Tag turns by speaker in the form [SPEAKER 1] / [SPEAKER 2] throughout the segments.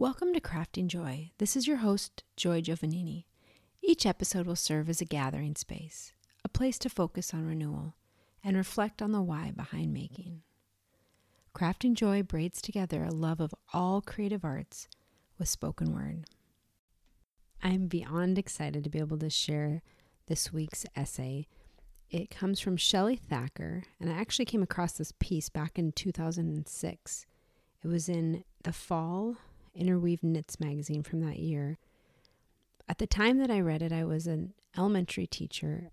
[SPEAKER 1] Welcome to Crafting Joy. This is your host, Joy Giovanini. Each episode will serve as a gathering space, a place to focus on renewal and reflect on the why behind making. Crafting Joy braids together a love of all creative arts with spoken word. I'm beyond excited to be able to share this week's essay. It comes from Shelly Thacker, and I actually came across this piece back in 2006. It was in the fall Interweave Knits magazine from that year. At the time that I read it, I was an elementary teacher,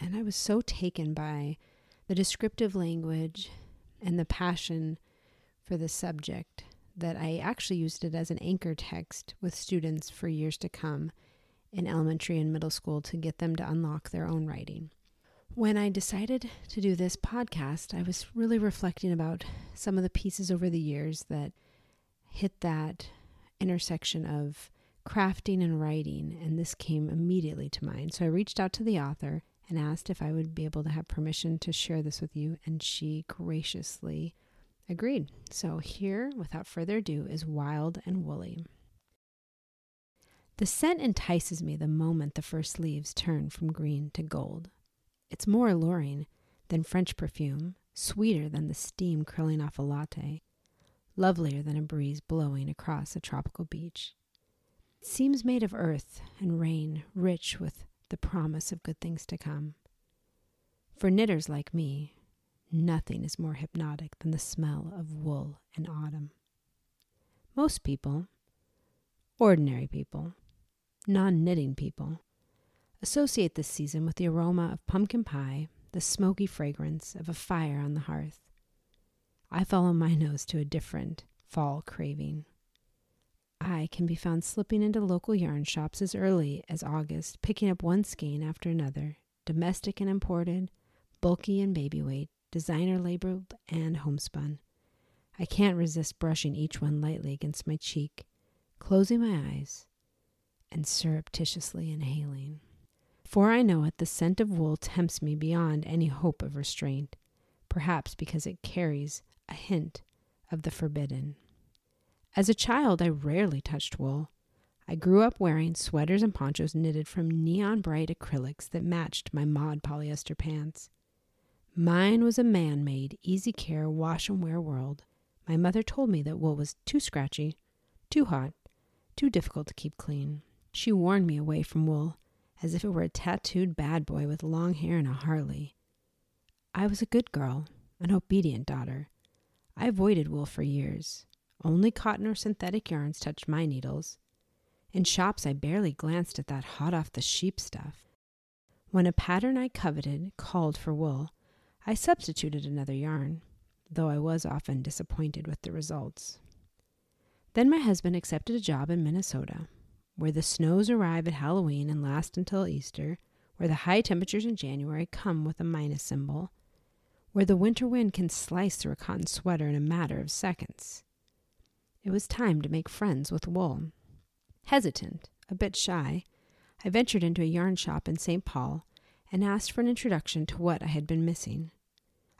[SPEAKER 1] and I was so taken by the descriptive language and the passion for the subject that I actually used it as an anchor text with students for years to come in elementary and middle school to get them to unlock their own writing. When I decided to do this podcast, I was really reflecting about some of the pieces over the years that hit that intersection of crafting and writing, and this came immediately to mind. So I reached out to the author and asked if I would be able to have permission to share this with you, and she graciously agreed. So here, without further ado, is Wild and Woolly. The scent entices me the moment the first leaves turn from green to gold. It's more alluring than French perfume, sweeter than the steam curling off a latte, lovelier than a breeze blowing across a tropical beach. It seems made of earth and rain, rich with the promise of good things to come. For knitters like me, nothing is more hypnotic than the smell of wool in autumn. Most people, ordinary people, non knitting people, associate this season with the aroma of pumpkin pie, the smoky fragrance of a fire on the hearth. I follow my nose to a different fall craving. I can be found slipping into local yarn shops as early as August, picking up one skein after another, domestic and imported, bulky and baby weight, designer labeled and homespun. I can't resist brushing each one lightly against my cheek, closing my eyes, and surreptitiously inhaling. For I know it, the scent of wool tempts me beyond any hope of restraint, perhaps because it carries a hint of the forbidden. As a child, I rarely touched wool. I grew up wearing sweaters and ponchos knitted from neon bright acrylics that matched my mod polyester pants. Mine was a man made, easy care, wash and wear world. My mother told me that wool was too scratchy, too hot, too difficult to keep clean. She warned me away from wool, as if it were a tattooed bad boy with long hair and a Harley. I was a good girl, an obedient daughter, I avoided wool for years. Only cotton or synthetic yarns touched my needles. In shops, I barely glanced at that hot off the sheep stuff. When a pattern I coveted called for wool, I substituted another yarn, though I was often disappointed with the results. Then my husband accepted a job in Minnesota, where the snows arrive at Halloween and last until Easter, where the high temperatures in January come with a minus symbol, where the winter wind can slice through a cotton sweater in a matter of seconds. It was time to make friends with wool. Hesitant, a bit shy, I ventured into a yarn shop in St. Paul and asked for an introduction to what I had been missing.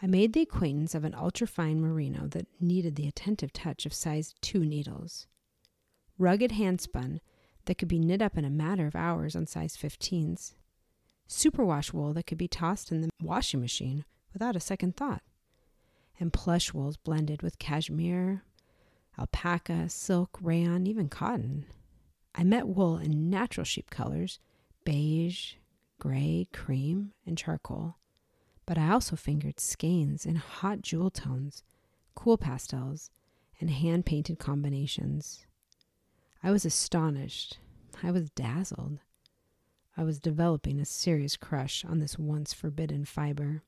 [SPEAKER 1] I made the acquaintance of an ultrafine merino that needed the attentive touch of size 2 needles. Rugged handspun that could be knit up in a matter of hours on size 15s. Superwash wool that could be tossed in the washing machine without a second thought. And plush wools blended with cashmere, alpaca, silk, rayon, even cotton. I met wool in natural sheep colors beige, gray, cream, and charcoal. But I also fingered skeins in hot jewel tones, cool pastels, and hand painted combinations. I was astonished. I was dazzled. I was developing a serious crush on this once forbidden fiber.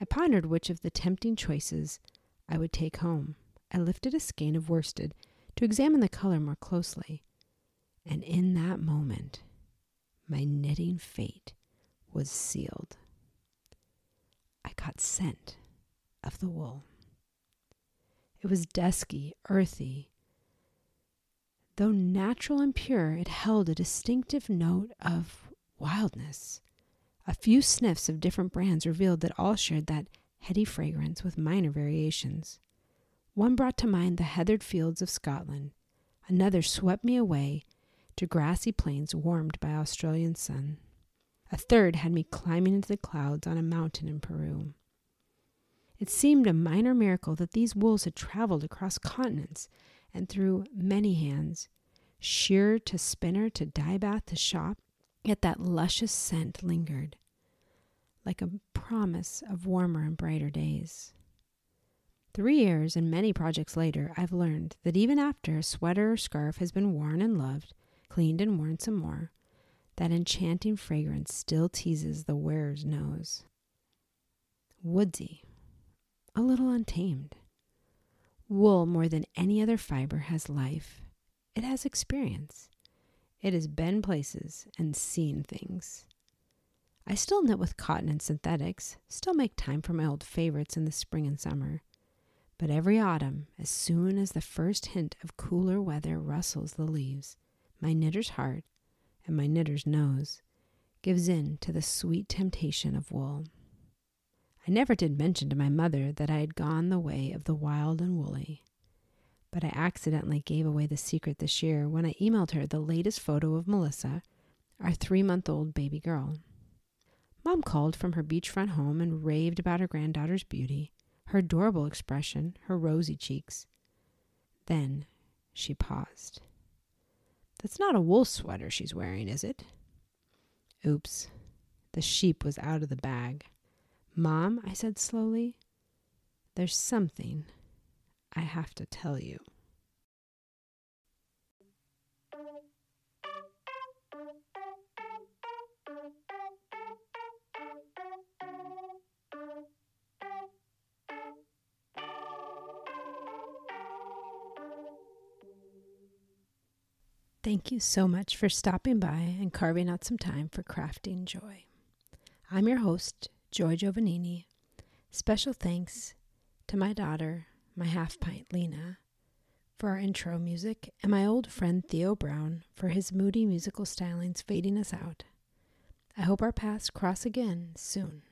[SPEAKER 1] I pondered which of the tempting choices I would take home. I lifted a skein of worsted to examine the color more closely, and in that moment, my knitting fate was sealed. I caught scent of the wool. It was dusky, earthy. Though natural and pure, it held a distinctive note of wildness. A few sniffs of different brands revealed that all shared that heady fragrance with minor variations. One brought to mind the heathered fields of Scotland. Another swept me away to grassy plains warmed by Australian sun. A third had me climbing into the clouds on a mountain in Peru. It seemed a minor miracle that these wolves had traveled across continents and through many hands, shearer to spinner to dye bath to shop, yet that luscious scent lingered, like a promise of warmer and brighter days. Three years and many projects later, I've learned that even after a sweater or scarf has been worn and loved, cleaned and worn some more, that enchanting fragrance still teases the wearer's nose. Woodsy, a little untamed. Wool, more than any other fiber, has life. It has experience. It has been places and seen things. I still knit with cotton and synthetics, still make time for my old favorites in the spring and summer. But every autumn, as soon as the first hint of cooler weather rustles the leaves, my knitter's heart and my knitter's nose gives in to the sweet temptation of wool. I never did mention to my mother that I had gone the way of the wild and woolly. But I accidentally gave away the secret this year when I emailed her the latest photo of Melissa, our three month old baby girl. Mom called from her beachfront home and raved about her granddaughter's beauty, her adorable expression, her rosy cheeks. Then she paused. That's not a wool sweater she's wearing, is it? Oops. The sheep was out of the bag. Mom, I said slowly, there's something I have to tell you. Thank you so much for stopping by and carving out some time for crafting joy. I'm your host, Joy Giovanini. Special thanks to my daughter, my half pint Lena, for our intro music, and my old friend Theo Brown for his moody musical stylings fading us out. I hope our paths cross again soon.